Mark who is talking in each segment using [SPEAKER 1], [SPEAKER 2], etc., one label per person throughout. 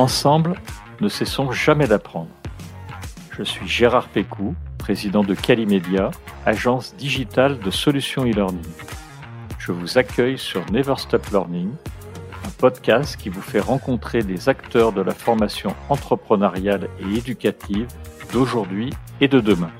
[SPEAKER 1] Ensemble, ne cessons jamais d'apprendre. Je suis Gérard Pécou, président de Calimedia, agence digitale de solutions e-learning. Je vous accueille sur Never Stop Learning, un podcast qui vous fait rencontrer des acteurs de la formation entrepreneuriale et éducative d'aujourd'hui et de demain.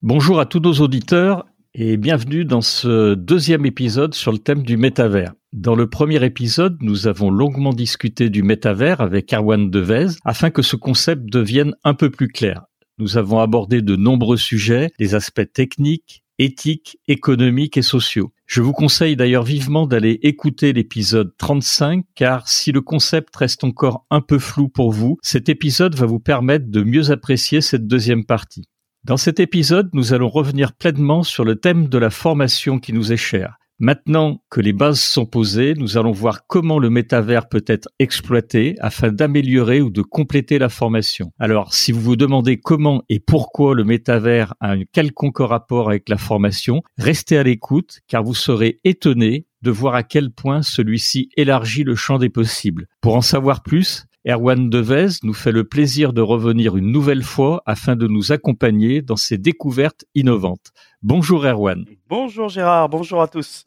[SPEAKER 1] Bonjour à tous nos auditeurs et bienvenue dans ce deuxième épisode sur le thème du métavers. Dans le premier épisode, nous avons longuement discuté du métavers avec Erwan Devez afin que ce concept devienne un peu plus clair. Nous avons abordé de nombreux sujets, des aspects techniques, éthiques, économiques et sociaux. Je vous conseille d'ailleurs vivement d'aller écouter l'épisode 35 car si le concept reste encore un peu flou pour vous, cet épisode va vous permettre de mieux apprécier cette deuxième partie. Dans cet épisode, nous allons revenir pleinement sur le thème de la formation qui nous est cher. Maintenant que les bases sont posées, nous allons voir comment le métavers peut être exploité afin d'améliorer ou de compléter la formation. Alors, si vous vous demandez comment et pourquoi le métavers a un quelconque rapport avec la formation, restez à l'écoute car vous serez étonné de voir à quel point celui-ci élargit le champ des possibles. Pour en savoir plus, Erwan Devez nous fait le plaisir de revenir une nouvelle fois afin de nous accompagner dans ces découvertes innovantes. Bonjour Erwan.
[SPEAKER 2] Bonjour Gérard, bonjour à tous.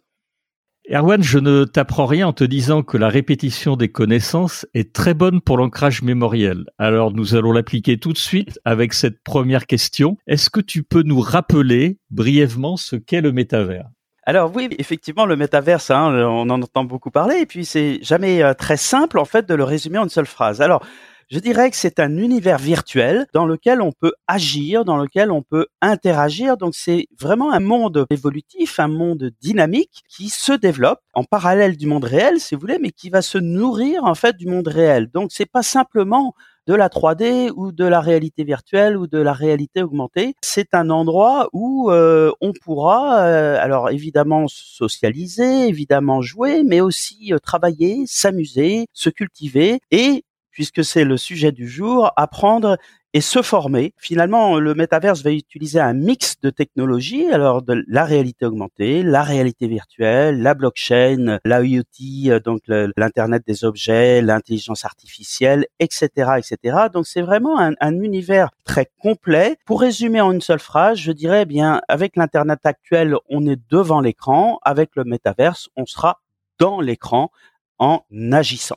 [SPEAKER 1] Erwan, je ne t'apprends rien en te disant que la répétition des connaissances est très bonne pour l'ancrage mémoriel. Alors nous allons l'appliquer tout de suite avec cette première question. Est-ce que tu peux nous rappeler brièvement ce qu'est le métavers?
[SPEAKER 2] Alors oui, effectivement, le métaverse, hein, on en entend beaucoup parler, et puis c'est jamais euh, très simple en fait de le résumer en une seule phrase. Alors, je dirais que c'est un univers virtuel dans lequel on peut agir, dans lequel on peut interagir. Donc c'est vraiment un monde évolutif, un monde dynamique qui se développe en parallèle du monde réel, si vous voulez, mais qui va se nourrir en fait du monde réel. Donc c'est pas simplement de la 3D ou de la réalité virtuelle ou de la réalité augmentée. C'est un endroit où euh, on pourra, euh, alors évidemment socialiser, évidemment jouer, mais aussi euh, travailler, s'amuser, se cultiver et puisque c'est le sujet du jour, apprendre et se former. Finalement, le métaverse va utiliser un mix de technologies, alors de la réalité augmentée, la réalité virtuelle, la blockchain, l'IoT, euh, donc l'internet des objets, l'intelligence artificielle, etc., etc. Donc c'est vraiment un, un, univers très complet. Pour résumer en une seule phrase, je dirais eh bien avec l'internet actuel, on est devant l'écran. Avec le métaverse, on sera dans l'écran en agissant.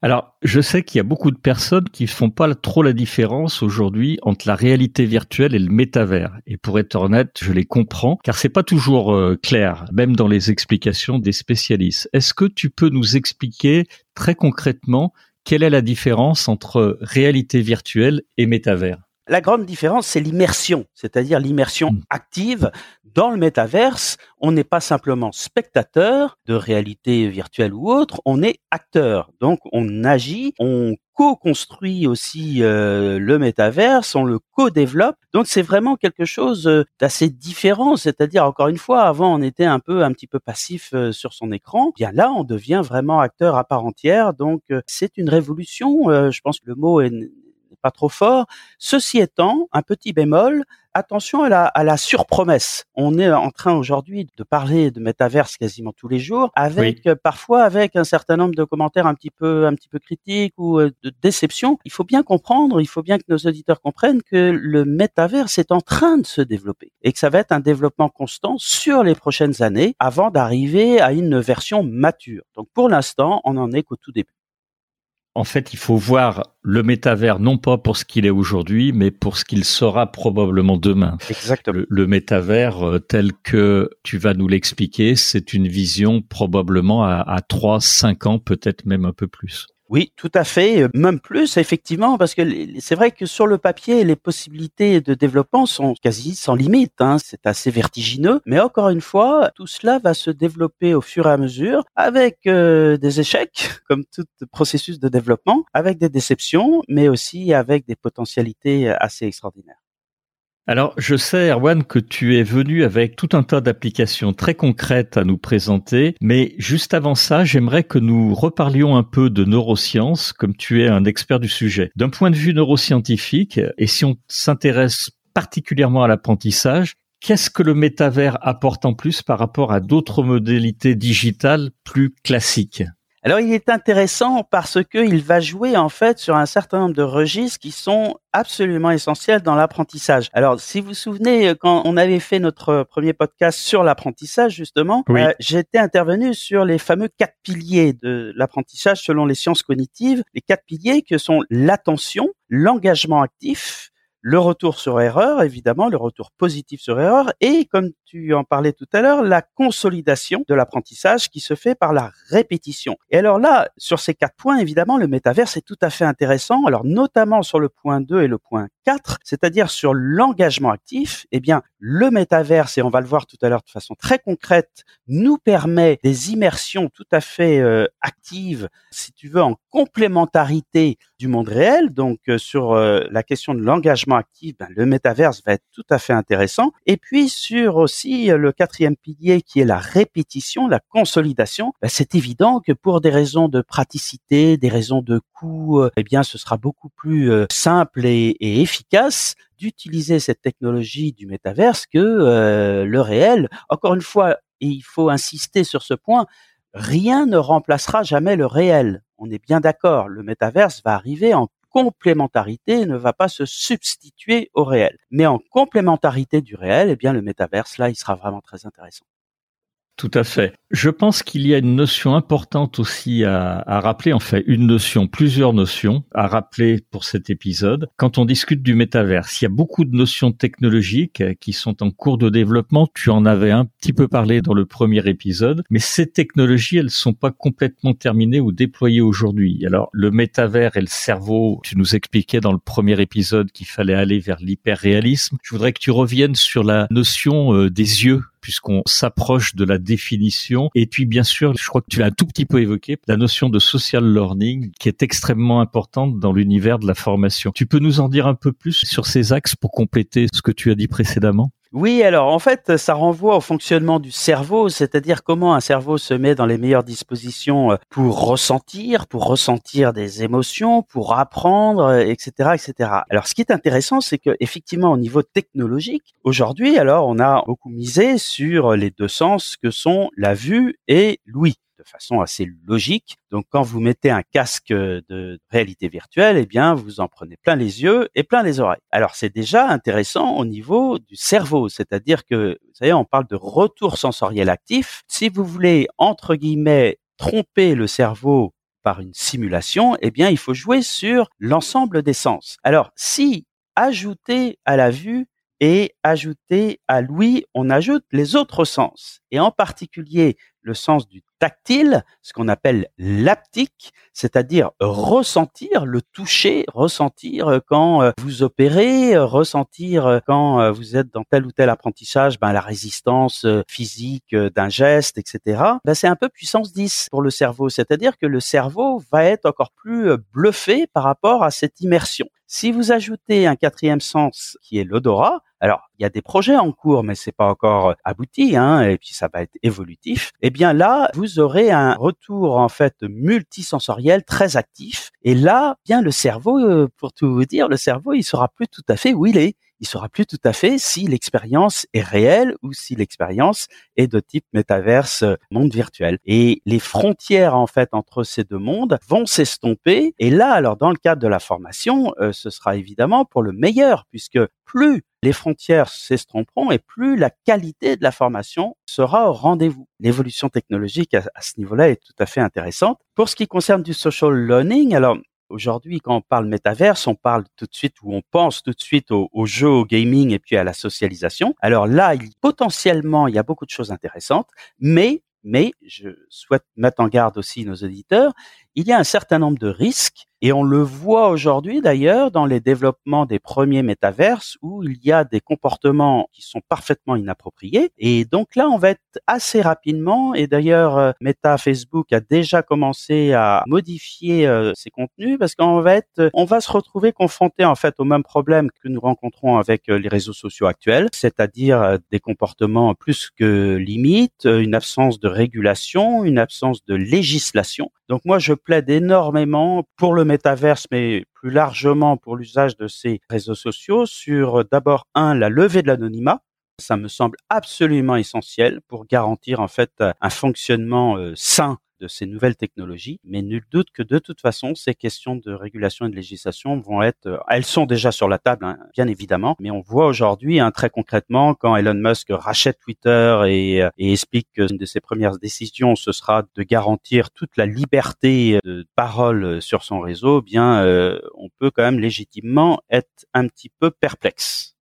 [SPEAKER 1] Alors, je sais qu'il y a beaucoup de personnes qui font pas trop la différence aujourd'hui entre la réalité virtuelle et le métavers. Et pour être honnête, je les comprends, car c'est pas toujours euh, clair, même dans les explications des spécialistes. Est-ce que tu peux nous expliquer très concrètement quelle est la différence entre réalité virtuelle et métavers?
[SPEAKER 2] La grande différence, c'est l'immersion, c'est-à-dire l'immersion hmm. active. Dans le métaverse, on n'est pas simplement spectateur de réalité virtuelle ou autre, on est acteur. Donc on agit, on co-construit aussi euh, le métaverse, on le co-développe. Donc c'est vraiment quelque chose euh, d'assez différent, c'est-à-dire encore une fois, avant on était un peu un petit peu passif euh, sur son écran. Bien là, on devient vraiment acteur à part entière. Donc c'est une révolution. je pense que le mot est pas trop fort. Ceci étant, un petit bémol, attention à la, à la surpromesse. On est en train aujourd'hui de parler de métaverse quasiment tous les jours, avec parfois avec un certain nombre de commentaires un petit peu un petit peu critiques ou euh, de déception. Il faut bien comprendre, il faut bien que nos auditeurs comprennent que le métaverse est en train de se développer et que ça va être un développement constant sur les prochaines années avant d'arriver à une version mature. Donc pour l'instant, on n'en est qu'au tout début
[SPEAKER 1] en fait, il faut voir le métavers non pas pour ce qu'il est aujourd'hui, mais pour ce qu'il sera probablement demain.
[SPEAKER 2] Exactement.
[SPEAKER 1] Le, métavers euh, tel que tu vas nous l'expliquer, c'est une vision probablement à, à 3, 5 ans, peut-être même un peu plus.
[SPEAKER 2] Oui, tout à fait, euh, même plus effectivement, parce que c'est vrai que sur le papier, les possibilités de développement sont quasi sans limite. Hein, c'est assez vertigineux, mais encore une fois, tout cela va se développer au fur et à mesure, avec euh, des échecs, comme tout processus de développement, avec des déceptions, mais aussi avec des potentialités assez extraordinaires.
[SPEAKER 1] Alors, je sais, Erwan, que tu es venu avec tout un tas d'applications très concrètes à nous présenter, mais juste avant ça, j'aimerais que nous reparlions un peu de neurosciences, comme tu es un expert du sujet. D'un point de vue neuroscientifique, et si on s'intéresse particulièrement à l'apprentissage, qu'est-ce que le métavers apporte en plus par rapport à d'autres modalités digitales plus classiques?
[SPEAKER 2] Alors il est intéressant parce que il va jouer en fait sur un certain nombre de registres qui sont absolument essentiels dans l'apprentissage. Alors si vous vous souvenez quand on avait fait notre premier podcast sur l'apprentissage justement, euh, j'étais intervenu sur les fameux quatre piliers de l'apprentissage selon les sciences cognitives, les quatre piliers que sont l'attention, l'engagement actif, le retour sur erreur, évidemment, le retour positif sur erreur, et comme tu en parlais tout à l'heure, la consolidation de l'apprentissage qui se fait par la répétition. Et alors là, sur ces quatre points, évidemment, le métaverse est tout à fait intéressant. Alors notamment sur le point 2 et le point 4, c'est-à-dire sur l'engagement actif, eh bien, le métaverse, et on va le voir tout à l'heure de façon très concrète, nous permet des immersions tout à fait euh, actives, si tu veux, en complémentarité du monde réel. Donc euh, sur euh, la question de l'engagement actif, ben, le métaverse va être tout à fait intéressant. Et puis sur aussi le quatrième pilier qui est la répétition, la consolidation, ben, c'est évident que pour des raisons de praticité, des raisons de coût, eh bien ce sera beaucoup plus simple et, et efficace d'utiliser cette technologie du métaverse que euh, le réel. Encore une fois, et il faut insister sur ce point, rien ne remplacera jamais le réel. On est bien d'accord, le métaverse va arriver en complémentarité, ne va pas se substituer au réel. Mais en complémentarité du réel, eh bien le métaverse, là, il sera vraiment très intéressant.
[SPEAKER 1] Tout à fait. Je pense qu'il y a une notion importante aussi à, à, rappeler, en fait, une notion, plusieurs notions à rappeler pour cet épisode. Quand on discute du métaverse, il y a beaucoup de notions technologiques qui sont en cours de développement. Tu en avais un petit peu parlé dans le premier épisode, mais ces technologies, elles sont pas complètement terminées ou déployées aujourd'hui. Alors, le métavers et le cerveau, tu nous expliquais dans le premier épisode qu'il fallait aller vers l'hyperréalisme. Je voudrais que tu reviennes sur la notion euh, des yeux puisqu'on s'approche de la définition. Et puis, bien sûr, je crois que tu l'as un tout petit peu évoqué, la notion de social learning, qui est extrêmement importante dans l'univers de la formation. Tu peux nous en dire un peu plus sur ces axes pour compléter ce que tu as dit précédemment?
[SPEAKER 2] Oui, alors en fait, ça renvoie au fonctionnement du cerveau, c'est-à-dire comment un cerveau se met dans les meilleures dispositions euh, pour ressentir, pour ressentir des émotions, pour apprendre, etc., euh, etc. Alors, ce qui est intéressant, c'est que effectivement, au niveau technologique, aujourd'hui, alors, on a beaucoup misé sur les deux sens que sont la vue et l'ouïe de façon assez logique. Donc quand vous mettez un casque de réalité virtuelle, eh bien vous en prenez plein les yeux et plein les oreilles. Alors c'est déjà intéressant au niveau du cerveau, c'est-à-dire que vous savez on parle de retour sensoriel actif. Si vous voulez entre guillemets tromper le cerveau par une simulation, eh bien il faut jouer sur l'ensemble des sens. Alors si ajouter à la vue et ajouter à l'ouïe, on ajoute les autres sens, et en particulier le sens du tactile, ce qu'on appelle l'aptique, c'est-à-dire ressentir le toucher, ressentir quand euh, vous opérez, ressentir quand euh, vous êtes dans tel ou tel apprentissage, ben, la résistance euh, physique d'un geste, etc. Ben, c'est un peu puissance 10 pour le cerveau, c'est-à-dire que le cerveau va être encore plus bluffé par rapport à cette immersion. Si vous ajoutez un quatrième sens qui est l'odorat, alors il y a des projets en cours, mais c'est pas encore abouti, hein, et puis ça va être évolutif. Eh bien là, vous aurez un retour en fait multisensoriel très actif. Et là, bien le cerveau, euh, pour tout vous dire, le cerveau, il sera plus tout à fait où il est il sera plus tout à fait si l'expérience est réelle ou si l'expérience est de type métaverse euh, monde virtuel. Et les frontières en fait entre ces deux mondes vont s'estomper. Et là, alors dans le cadre de la formation, euh, ce sera évidemment pour le meilleur puisque plus les frontières s'estomperont et plus la qualité de la formation sera au rendez-vous. L'évolution technologique à ce niveau-là est tout à fait intéressante. Pour ce qui concerne du social learning, alors Aujourd'hui, quand on parle métaverse, on parle tout de suite ou on pense tout de suite au, jeu, au gaming et puis à la socialisation. Alors là, il, potentiellement, il y a beaucoup de choses intéressantes, mais mais je souhaite mettre en garde aussi nos auditeurs, il y a un certain nombre de risques et on le voit aujourd'hui d'ailleurs dans les développements des premiers métaverses où il y a des comportements qui sont parfaitement inappropriés. Et donc là, on va être assez rapidement, et d'ailleurs euh, Meta Facebook a déjà commencé à modifier euh, ses contenus parce qu'on va être, on va se retrouver confronté en fait au même problème que nous rencontrons avec euh, les réseaux sociaux actuels, c'est-à-dire des comportements plus que limites, une absence de régulation, une absence de législation. Donc moi, je plaide énormément pour le métaverse, mais plus largement pour l'usage de ces réseaux sociaux sur d'abord un la levée de l'anonymat. Ça me semble absolument essentiel pour garantir en fait un fonctionnement euh, sain de ces nouvelles technologies, mais nul doute que de toute façon, ces questions de régulation et de législation vont être, euh, elles sont déjà sur la table, hein, bien évidemment, mais on voit aujourd'hui hein, très concrètement quand Elon Musk rachète Twitter et, euh, et explique qu'une de ses premières décisions, ce sera de garantir toute la liberté de parole sur son réseau, eh bien, euh, on peut quand même légitimement être un petit peu perplexe.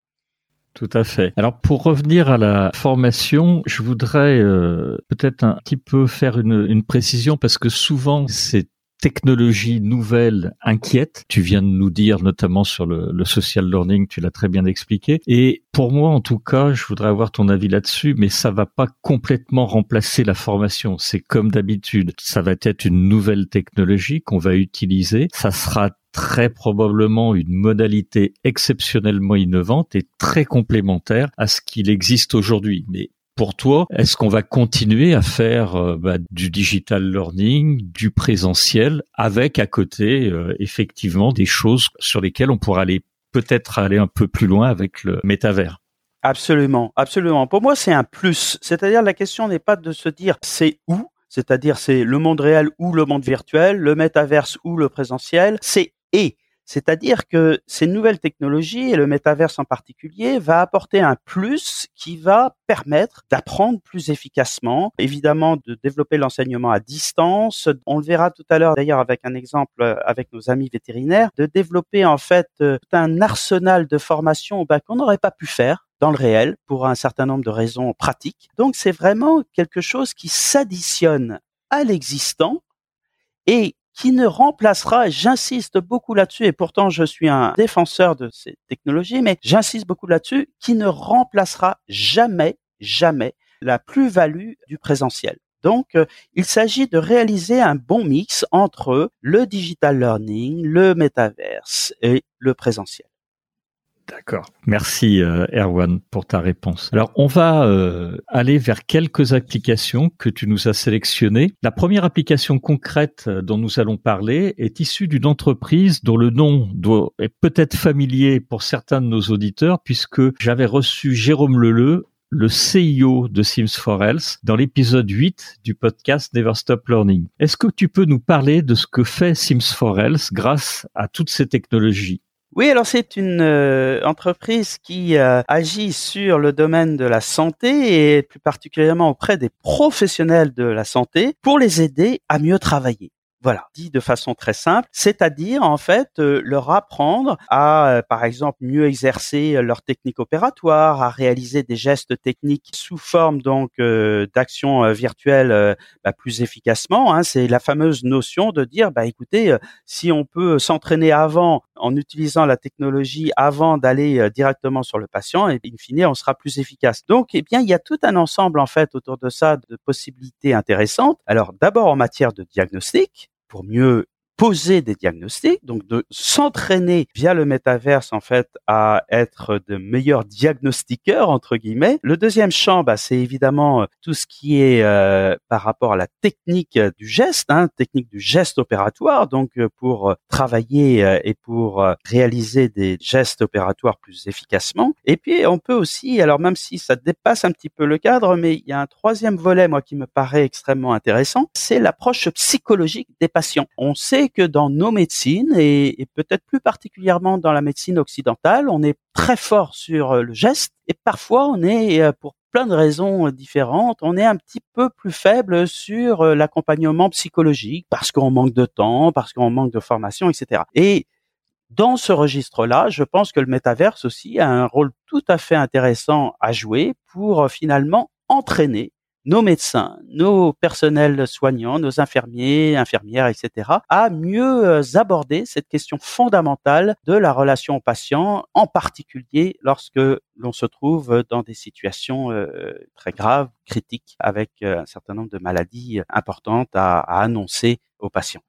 [SPEAKER 1] Tout à fait. Alors pour revenir à la formation, je voudrais euh, peut-être un petit peu faire une, une précision parce que souvent ces technologies nouvelles inquiètent. Tu viens de nous dire notamment sur le, le social learning, tu l'as très bien expliqué. Et pour moi, en tout cas, je voudrais avoir ton avis là-dessus, mais ça va pas complètement remplacer la formation. C'est comme d'habitude. Ça va être une nouvelle technologie qu'on va utiliser. Ça sera très probablement une modalité exceptionnellement innovante et très complémentaire à ce qu'il existe aujourd'hui. Mais pour toi, est-ce qu'on va continuer à faire euh, bah, du digital learning, du présentiel, avec à côté euh, effectivement des choses sur lesquelles on pourra aller peut-être aller un peu plus loin avec le métavers?
[SPEAKER 2] Absolument, absolument. Pour moi, c'est un plus. C'est-à-dire la question n'est pas de se dire c'est où, c'est-à-dire c'est le monde réel ou le monde virtuel, le métaverse ou le présentiel, c'est et. C'est-à-dire que ces nouvelles technologies, et le métaverse en particulier, va apporter un plus qui va permettre d'apprendre plus efficacement, évidemment de développer l'enseignement à distance. On le verra tout à l'heure d'ailleurs avec un exemple euh, avec nos amis vétérinaires, de développer en fait euh, un arsenal de formation bah, qu'on n'aurait pas pu faire dans le réel pour un certain nombre de raisons pratiques. Donc c'est vraiment quelque chose qui s'additionne à l'existant et qui ne remplacera, j'insiste beaucoup là-dessus, et pourtant je suis un défenseur de ces technologies, mais j'insiste beaucoup là-dessus, qui ne remplacera jamais, jamais la plus-value du présentiel. Donc, euh, il s'agit de réaliser un bon mix entre le digital learning, le metaverse et le présentiel.
[SPEAKER 1] D'accord. Merci euh, Erwan pour ta réponse. Alors on va euh, aller vers quelques applications que tu nous as sélectionnées. La première application concrète euh, dont nous allons parler est issue d'une entreprise dont le nom est peut-être familier pour certains de nos auditeurs puisque j'avais reçu Jérôme Leleu le CIO de Sims 4 Health dans l'épisode 8 du podcast Never Stop Learning. Est-ce que tu peux nous parler de ce que fait Sims 4 Health grâce à toutes ces technologies?
[SPEAKER 2] Oui, alors c'est une euh, entreprise qui euh, agit sur le domaine de la santé et plus particulièrement auprès des professionnels de la santé pour les aider à mieux travailler. Voilà, dit de façon très simple, c'est-à-dire en fait euh, leur apprendre à, euh, par exemple, mieux exercer euh, leur technique opératoire, à réaliser des gestes techniques sous forme donc d'actions virtuelles bah, plus efficacement. Hein. C'est la fameuse notion de dire, bah écoutez, si on peut s'entraîner avant en utilisant la technologie avant d'aller directement sur le patient, et in fine, on sera plus efficace. Donc, eh bien, il y a tout un ensemble en fait autour de ça de possibilités intéressantes. Alors, d'abord en matière de diagnostic, pour mieux poser des diagnostics, donc de s'entraîner via le métaverse en fait à être de meilleurs diagnostiqueurs entre guillemets. Le deuxième champ, bah, c'est évidemment euh, tout ce qui est euh, par rapport à la technique du geste, hein, technique du geste opératoire, donc euh, pour travailler et pour réaliser des gestes opératoires plus efficacement. Et puis on peut aussi, alors même si ça dépasse un petit peu le cadre, mais il y a un troisième volet moi qui me paraît extrêmement intéressant, c'est l'approche psychologique des patients. On sait que dans nos médecines, et, peut-être plus particulièrement dans la médecine occidentale, on est très fort sur euh, le geste, et parfois on est, euh, pour plein de raisons euh, différentes, on est un petit peu plus faible sur l'accompagnement psychologique, parce qu'on manque de temps, parce qu'on manque de formation, etc. Et dans ce registre-là, je pense que le métaverse aussi a un rôle tout à fait intéressant à jouer pour finalement entraîner nos médecins, nos personnels soignants, nos infirmiers, infirmières, etc., à mieux euh, aborder cette question fondamentale de la relation au patient, en particulier lorsque l'on se trouve dans des situations euh, très graves, critiques, avec euh, un certain nombre de maladies importantes à, à annoncer aux patients.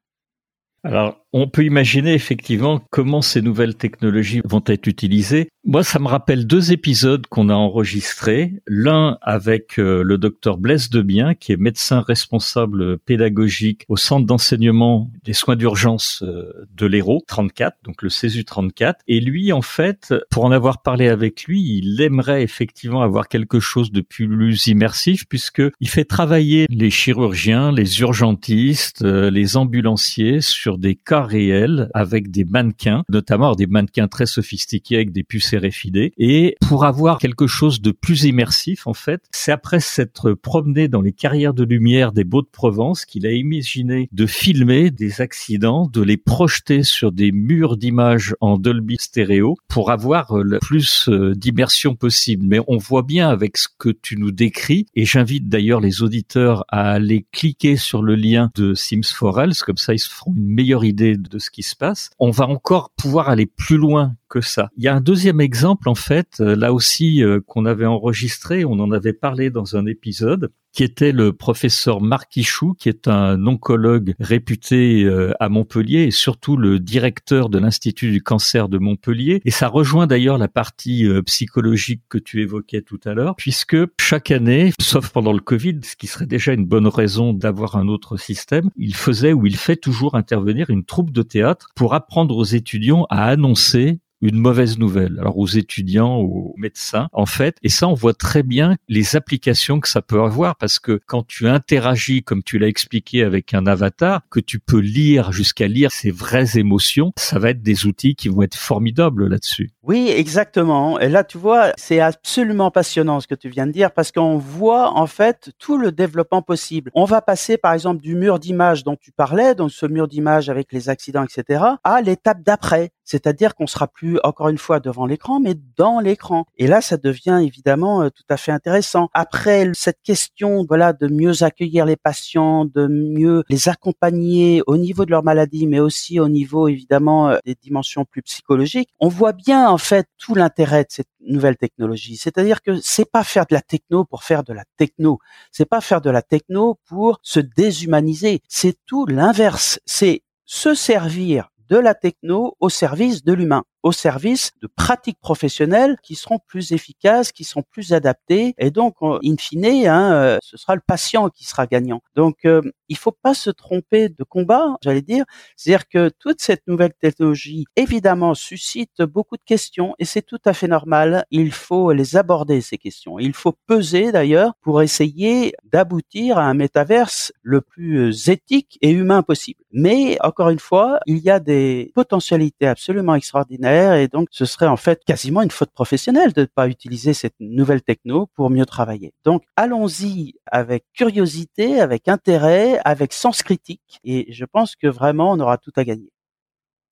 [SPEAKER 1] On peut imaginer effectivement comment ces nouvelles technologies vont être utilisées. Moi, ça me rappelle deux épisodes qu'on a enregistrés. L'un avec euh, le docteur Blaise Debien, qui est médecin responsable pédagogique au centre d'enseignement des soins d'urgence euh, de l'Hérault 34, donc le CESU 34. Et lui, en fait, pour en avoir parlé avec lui, il aimerait effectivement avoir quelque chose de plus immersif puisque il fait travailler les chirurgiens, les urgentistes, euh, les ambulanciers sur des cas réels avec des mannequins, notamment des mannequins très sophistiqués avec des puces RFID. Et pour avoir quelque chose de plus immersif, en fait, c'est après s'être promené dans les carrières de lumière des Beaux de Provence qu'il a imaginé de filmer des accidents, de les projeter sur des murs d'images en Dolby stéréo pour avoir le plus euh, d'immersion possible. Mais on voit bien avec ce que tu nous décris, et j'invite d'ailleurs les auditeurs à aller cliquer sur le lien de Sims Forels, comme ça ils se feront une meilleure idée de ce qui se passe. On va encore pouvoir aller plus loin que ça. Il y a un deuxième exemple en fait, euh, là aussi euh, qu'on avait enregistré, on en avait parlé dans un épisode, qui était le professeur Marc Ichou, qui est un oncologue réputé euh, à Montpellier et surtout le directeur de l'Institut du cancer de Montpellier. Et ça rejoint d'ailleurs la partie psychologique que tu évoquais tout à l'heure, puisque chaque année, sauf pendant le Covid, ce qui serait déjà une bonne raison d'avoir un autre système, il faisait ou il fait toujours intervenir une troupe de théâtre pour apprendre aux étudiants à annoncer une mauvaise nouvelle. Alors aux étudiants, aux médecins, en fait, et ça on voit très bien les applications que ça peut avoir parce que quand tu interagis comme tu l'as expliqué avec un avatar, que tu peux lire jusqu'à lire ses vraies émotions, ça va être des outils qui vont être formidables là-dessus.
[SPEAKER 2] Oui, exactement. Et là, tu vois, c'est absolument passionnant ce que tu viens de dire parce qu'on voit en fait tout le développement possible. On va passer par exemple du mur d'image dont tu parlais, donc ce mur d'image avec les accidents, etc., à l'étape d'après. C'est-à-dire qu'on sera plus encore une fois devant l'écran, mais dans l'écran. Et là, ça devient évidemment euh, tout à fait intéressant. Après cette question, voilà, de mieux accueillir les patients, de mieux les accompagner au niveau de leur maladie, mais aussi au niveau évidemment euh, des dimensions plus psychologiques, on voit bien en fait tout l'intérêt de cette nouvelle technologie. C'est-à-dire que c'est pas faire de la techno pour faire de la techno. C'est pas faire de la techno pour se déshumaniser. C'est tout l'inverse. C'est se servir de la techno au service de l'humain au service de pratiques professionnelles qui seront plus efficaces, qui seront plus adaptées, et donc, in fine, hein, euh, ce sera le patient qui sera gagnant. Donc, euh, il faut pas se tromper de combat, j'allais dire. C'est-à-dire que toute cette nouvelle technologie, évidemment, suscite beaucoup de questions, et c'est tout à fait normal. Il faut les aborder ces questions. Il faut peser d'ailleurs pour essayer d'aboutir à un métaverse le plus éthique et humain possible. Mais encore une fois, il y a des potentialités absolument extraordinaires et donc ce serait en fait quasiment une faute professionnelle de ne pas utiliser cette nouvelle techno pour mieux travailler. Donc allons-y avec curiosité, avec intérêt, avec sens critique et je pense que vraiment on aura tout à gagner.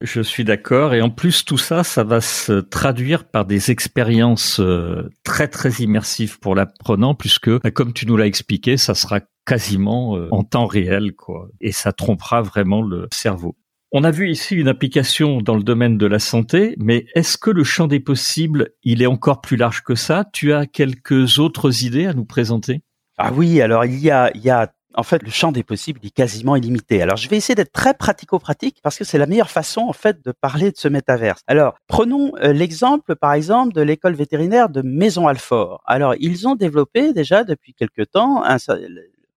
[SPEAKER 1] Je suis d'accord. Et en plus, tout ça, ça va se traduire par des expériences euh, très, très immersives pour l'apprenant, puisque, bah, comme tu nous l'as expliqué, ça sera quasiment euh, en temps réel, quoi. Et ça trompera vraiment le cerveau. On a vu ici une application dans le domaine de la santé, mais est-ce que le champ des possibles, il est encore plus large que ça? Tu as quelques autres idées à nous présenter?
[SPEAKER 2] Ah oui, alors il y a, il y a en fait, le champ des possibles est quasiment illimité. Alors, je vais essayer d'être très pratico-pratique parce que c'est la meilleure façon, en fait, de parler de ce métaverse. Alors, prenons euh, l'exemple, par exemple, de l'école vétérinaire de Maison Alfort. Alors, ils ont développé déjà depuis quelque temps un,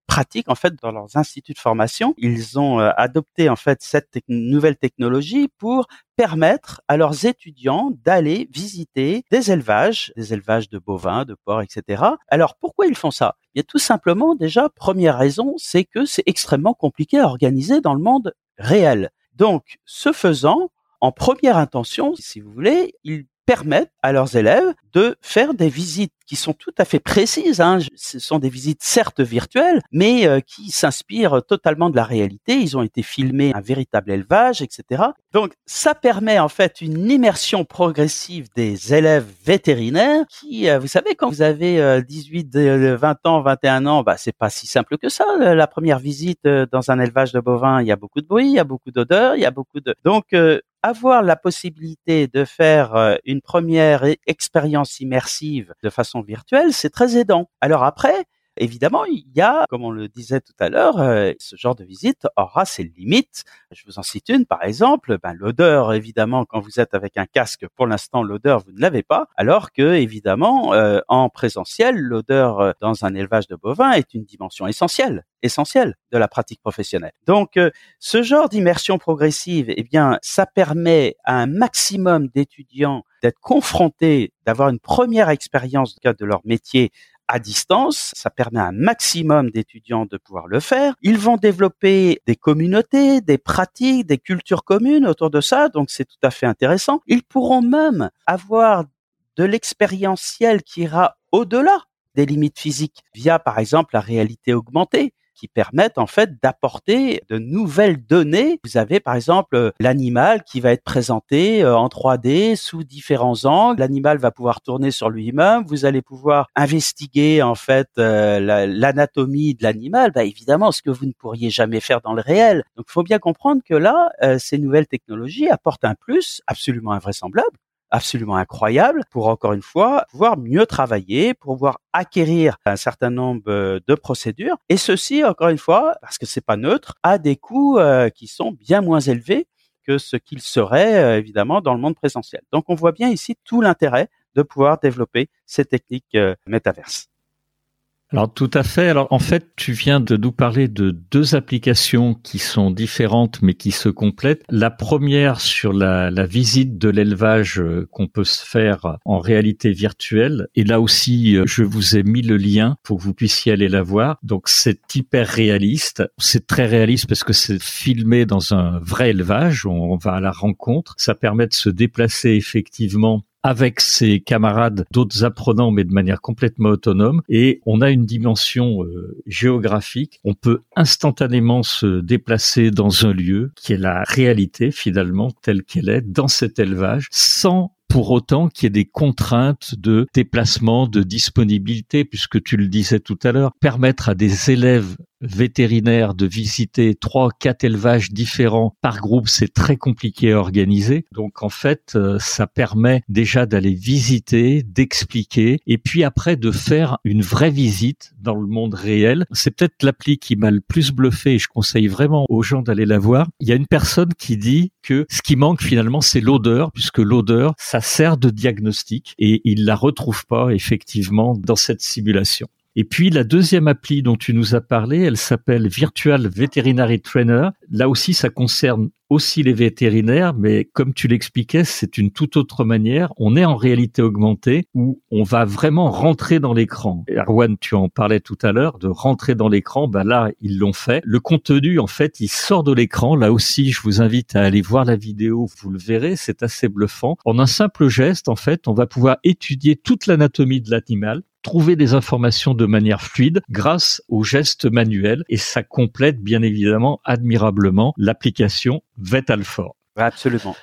[SPEAKER 2] pratique en fait dans leurs instituts de formation. Ils ont euh, adopté en fait cette nouvelle technologie pour permettre à leurs étudiants d'aller visiter des élevages, des élevages de bovins, de porcs, etc. Alors pourquoi ils font ça? Y a tout simplement déjà première raison, c'est que c'est extrêmement compliqué à organiser dans le monde réel. Donc, ce faisant, en première intention, si vous voulez, ils permettent à leurs élèves de faire des visites qui sont tout à fait précises. Hein. Ce sont des visites certes virtuelles, mais euh, qui s'inspirent totalement de la réalité. Ils ont été filmés un véritable élevage, etc. Donc ça permet en fait une immersion progressive des élèves vétérinaires qui, euh, vous savez, quand vous avez 18, euh, 20 ans, 21 ans, bah c'est pas si simple que ça. La première visite dans un élevage de bovins, il y a beaucoup de bruit, il y a beaucoup d'odeurs, il y a beaucoup de donc avoir la possibilité de faire une première expérience immersive de façon virtuelle, c'est très aidant. Alors après, évidemment, il y a, comme on le disait tout à l'heure, euh, ce genre de visite aura ses limites. Je vous en cite une, par exemple, ben, l'odeur, évidemment, quand vous êtes avec un casque, pour l'instant, l'odeur, vous ne l'avez pas, alors que, évidemment, euh, en présentiel, l'odeur euh, dans un élevage de bovins est une dimension essentielle essentielle de la pratique professionnelle. Donc, ce genre d'immersion progressive, eh bien, ça permet à un maximum d'étudiants d'être confrontés, d'avoir une première expérience de leur métier à distance. Ça permet à un maximum d'étudiants de pouvoir le faire. Ils vont développer des communautés, des pratiques, des cultures communes autour de ça. Donc c'est tout à fait intéressant. Ils pourront même avoir de l'expérientiel qui ira au-delà des limites physiques via par exemple la réalité augmentée qui permettent en fait d'apporter de nouvelles données. Vous avez par exemple euh, l'animal qui va être présenté euh, en 3D sous différents angles. L'animal va pouvoir tourner sur lui-même. Vous allez pouvoir investiguer en fait euh, l'anatomie de l'animal. Bah, évidemment, ce que vous ne pourriez jamais faire dans le réel. Donc, il faut bien comprendre que là, ces nouvelles technologies apportent un plus absolument invraisemblable absolument incroyable pour encore une fois pouvoir mieux travailler, pouvoir acquérir un certain nombre euh, de procédures et ceci encore une fois parce que c'est pas neutre à des coûts euh, qui sont bien moins élevés que ce qu'il serait euh, évidemment dans le monde présentiel. Donc on voit bien ici tout l'intérêt de pouvoir développer ces techniques métaverses.
[SPEAKER 1] Alors tout à fait. Alors en fait, tu viens de nous parler de deux applications qui sont différentes mais qui se complètent. La première sur la, la visite de l'élevage euh, qu'on peut se faire en réalité virtuelle. Et là aussi, euh, je vous ai mis le lien pour que vous puissiez aller la voir. Donc c'est hyper réaliste. C'est très réaliste parce que c'est filmé dans un vrai élevage. On va à la rencontre. Ça permet de se déplacer effectivement avec ses camarades, d'autres apprenants, mais de manière complètement autonome. Et on a une dimension euh, géographique. On peut instantanément se déplacer dans un lieu qui est la réalité finalement telle qu'elle est dans cet élevage, sans pour autant qu'il y ait des contraintes de déplacement, de disponibilité, puisque tu le disais tout à l'heure, permettre à des élèves vétérinaire de visiter trois, quatre élevages différents par groupe, c'est très compliqué à organiser. Donc en fait, euh, ça permet déjà d'aller visiter, d'expliquer, et puis après de faire une vraie visite dans le monde réel. C'est peut-être l'appli qui m'a le plus bluffé et je conseille vraiment aux gens d'aller la voir. Il y a une personne qui dit que ce qui manque finalement, c'est l'odeur, puisque l'odeur, ça sert de diagnostic et il la retrouve pas effectivement dans cette simulation. Et puis la deuxième appli dont tu nous as parlé, elle s'appelle Virtual Veterinary Trainer. Là aussi, ça concerne aussi les vétérinaires, mais comme tu l'expliquais, c'est une toute autre manière. On est en réalité augmentée où on va vraiment rentrer dans l'écran. Erwan, tu en parlais tout à l'heure, de rentrer dans l'écran. Ben là, ils l'ont fait. Le contenu, en fait, il sort de l'écran. Là aussi, je vous invite à aller voir la vidéo. Vous le verrez, c'est assez bluffant. En un simple geste, en fait, on va pouvoir étudier toute l'anatomie de l'animal trouver des informations de manière fluide grâce aux gestes manuels et ça complète bien évidemment admirablement l'application Vetalfor.
[SPEAKER 2] Absolument.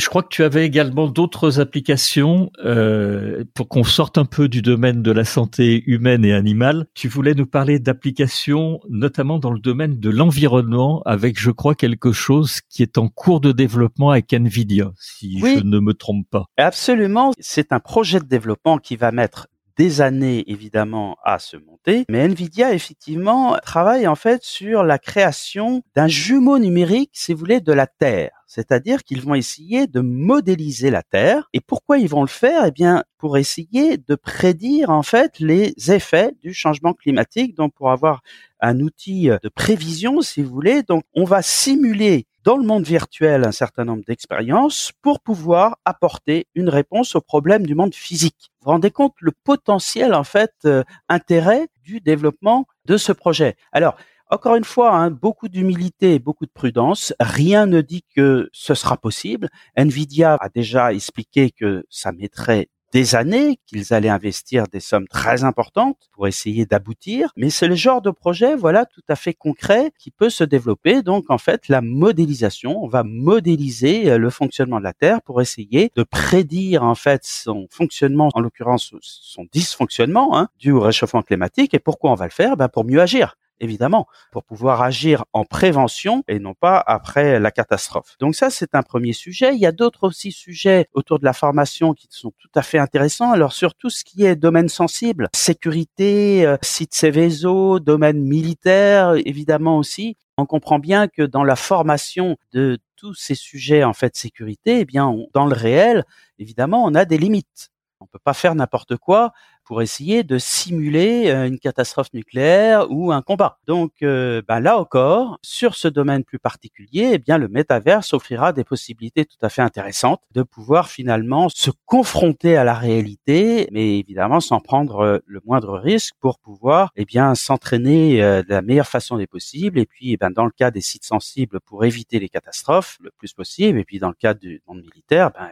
[SPEAKER 1] Je crois que tu avais également d'autres applications euh, pour qu'on sorte un peu du domaine de la santé humaine et animale. Tu voulais nous parler d'applications, notamment dans le domaine de l'environnement, avec, je crois, quelque chose qui est en cours de développement avec Nvidia, si je ne me trompe pas.
[SPEAKER 2] Absolument. C'est un projet de développement qui va mettre des années évidemment à se monter, mais Nvidia effectivement travaille en fait sur la création d'un jumeau numérique, si vous voulez, de la Terre. C'est-à-dire qu'ils vont essayer de modéliser la Terre. Et pourquoi ils vont le faire? Eh bien, pour essayer de prédire en fait les effets du changement climatique. Donc, pour avoir un outil de prévision, si vous voulez. Donc, on va simuler dans le monde virtuel un certain nombre d'expériences pour pouvoir apporter une réponse aux problèmes du monde physique. Vous vous rendez compte le potentiel en fait euh, intérêt du développement de ce projet. Alors encore une fois, hein, beaucoup d'humilité et beaucoup de prudence. Rien ne dit que ce sera possible. Nvidia a déjà expliqué que ça mettrait des années qu'ils allaient investir des sommes très importantes pour essayer d'aboutir, mais c'est le genre de projet, voilà, tout à fait concret qui peut se développer. Donc, en fait, la modélisation, on va modéliser euh, le fonctionnement de la Terre pour essayer de prédire, en fait, son fonctionnement, en l'occurrence, son dysfonctionnement, hein, dû au réchauffement climatique. Et pourquoi on va le faire? Ben, pour mieux agir évidemment, pour pouvoir agir en prévention et non pas après la catastrophe. Donc ça, c'est un premier sujet. Il y a d'autres aussi sujets autour de la formation qui sont tout à fait intéressants. Alors sur tout ce qui est domaine sensible, sécurité, euh, site Céveso, domaine militaire, évidemment aussi, on comprend bien que dans la formation de tous ces sujets en fait sécurité, eh bien, dans le réel, évidemment, on a des limites. On peut pas faire n'importe quoi pour essayer de simuler euh, une catastrophe nucléaire ou un combat. Donc euh, ben là encore, sur ce domaine plus particulier, eh bien le métaverse offrira des possibilités tout à fait intéressantes de pouvoir finalement se confronter à la réalité, mais évidemment sans prendre euh, le moindre risque pour pouvoir eh bien s'entraîner de la meilleure façon des possibles et puis eh ben, dans le cas des sites sensibles pour éviter les catastrophes le plus possible et puis dans le cas du monde militaire ben,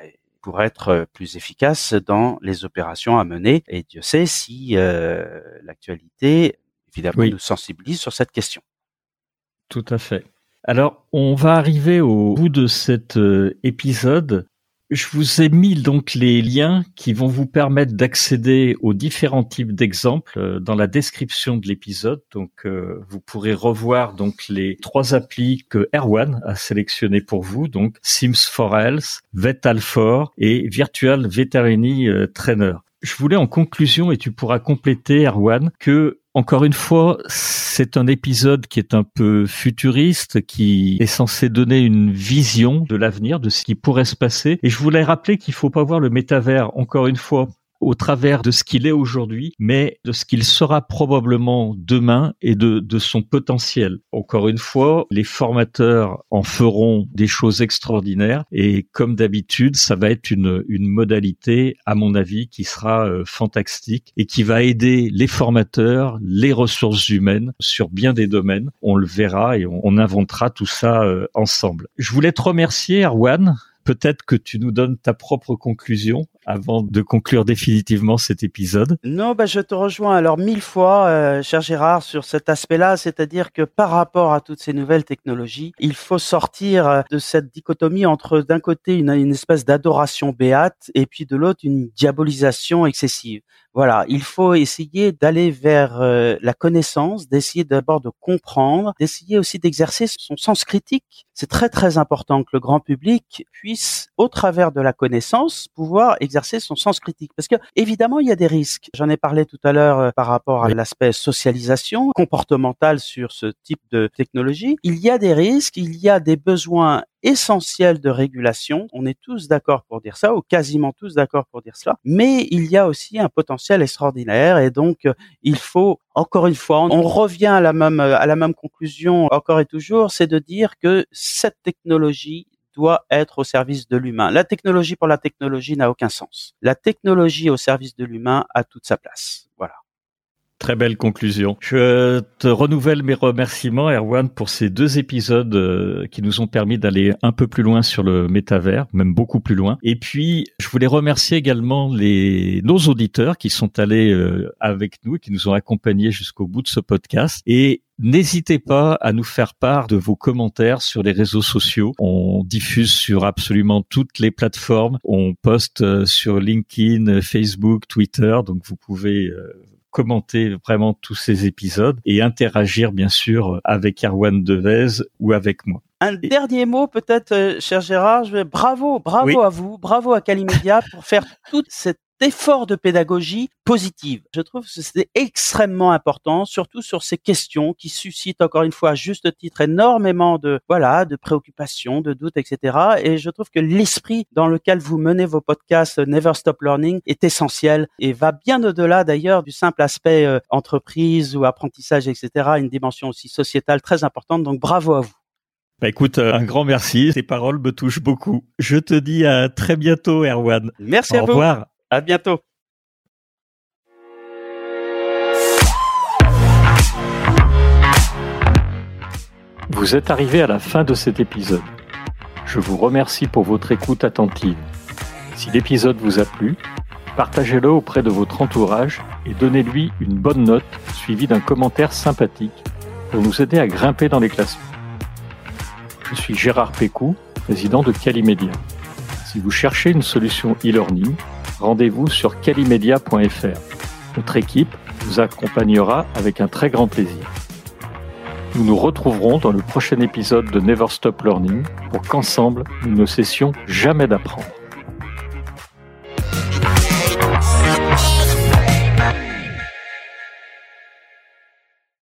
[SPEAKER 2] pour être euh, plus efficace dans les opérations à mener. Et Dieu sait si euh, l'actualité, évidemment, nous sensibilise sur cette question.
[SPEAKER 1] Tout à fait. Alors, on va arriver au bout de cet euh, épisode. Je vous ai mis donc les liens qui vont vous permettre d'accéder aux différents types d'exemples euh, dans la description de l'épisode. Donc, euh, vous pourrez revoir donc les trois applis que Erwan a sélectionnées pour vous, donc Sims for Health, Vetal4 et Virtual Veterinary euh, Trainer. Je voulais en conclusion, et tu pourras compléter, Erwan, que encore une fois, c'est un épisode qui est un peu futuriste, qui est censé donner une vision de l'avenir, de ce qui pourrait se passer. Et je voulais rappeler qu'il faut pas voir le métavers, encore une fois, au travers de ce qu'il est aujourd'hui, mais de ce qu'il sera probablement demain et de, de son potentiel. Encore une fois, les formateurs en feront des choses extraordinaires et comme d'habitude, ça va être une, une modalité, à mon avis, qui sera euh, fantastique et qui va aider les formateurs, les ressources humaines sur bien des domaines. On le verra et on, on inventera tout ça euh, ensemble. Je voulais te remercier, Erwan, peut-être que tu nous donnes ta propre conclusion avant de conclure définitivement cet épisode.
[SPEAKER 2] Non, bah, je te rejoins alors mille fois, euh, cher Gérard, sur cet aspect-là, c'est-à-dire que par rapport à toutes ces nouvelles technologies, il faut sortir euh, de cette dichotomie entre d'un côté une, espèce d'adoration béate et puis de l'autre une diabolisation excessive. Voilà, il faut essayer d'aller vers euh, la connaissance, d'essayer d'abord de comprendre, d'essayer aussi d'exercer son sens critique. C'est très très important que le grand public puisse, au travers de la connaissance, pouvoir exercer son sens critique. Parce que évidemment, il y a des risques. J'en ai parlé tout à l'heure euh, par rapport à l'aspect socialisation comportemental sur ce type de technologie. Il y a des risques, il y a des besoins essentiel de régulation. On est tous d'accord pour dire ça, ou quasiment tous d'accord pour dire cela. Mais il y a aussi un potentiel extraordinaire et donc euh, il faut encore une fois, on revient à la même à la même conclusion encore et toujours, c'est de dire que cette technologie doit être au service de l'humain. La technologie pour la technologie n'a aucun sens. La technologie au service de l'humain a toute sa place. Voilà.
[SPEAKER 1] Très belle conclusion. Je te renouvelle mes remerciements, Erwan, pour ces deux épisodes euh, qui nous ont permis d'aller un peu plus loin sur le métavers, même beaucoup plus loin. Et puis, je voulais remercier également les nos auditeurs qui sont allés euh, avec nous et qui nous ont accompagnés jusqu'au bout de ce podcast. Et N'hésitez pas à nous faire part de vos commentaires sur les réseaux sociaux. On diffuse sur absolument toutes les plateformes. On poste euh, sur LinkedIn, Facebook, Twitter. Donc vous pouvez commenter vraiment tous ces épisodes et interagir bien sûr avec Erwan Devez ou avec moi.
[SPEAKER 2] Un dernier mot peut-être, euh, cher Gérard. Je vais... Bravo, bravo à vous, bravo à Calimedia pour faire toute cette effort de pédagogie positive. Je trouve que c'est extrêmement important, surtout sur ces questions qui suscitent encore une fois à juste titre énormément de voilà de préoccupations, de doutes, etc. Et je trouve que l'esprit dans lequel vous menez vos podcasts Never Stop Learning est essentiel et va bien au-delà d'ailleurs du simple aspect euh, entreprise ou apprentissage, etc. Une dimension aussi sociétale très importante. Donc bravo à vous.
[SPEAKER 1] Bah écoute, euh, un grand merci. Ces paroles me touchent beaucoup. Je te dis à très bientôt, Erwan.
[SPEAKER 2] Merci
[SPEAKER 1] à
[SPEAKER 2] vous.
[SPEAKER 1] Au revoir.
[SPEAKER 2] À bientôt.
[SPEAKER 1] Vous êtes arrivé à la fin de cet épisode. Je vous remercie pour votre écoute attentive. Si l'épisode vous a plu, partagez-le auprès de votre entourage et donnez-lui une bonne note suivie d'un commentaire sympathique pour nous aider à grimper dans les classements. Je suis Gérard Pécou, président de Calimedia. Si vous cherchez une solution e-learning, rendez-vous sur calimedia.fr. Notre équipe vous accompagnera avec un très grand plaisir. Nous nous retrouverons dans le prochain épisode de Never Stop Learning pour qu'ensemble, nous ne cessions jamais d'apprendre.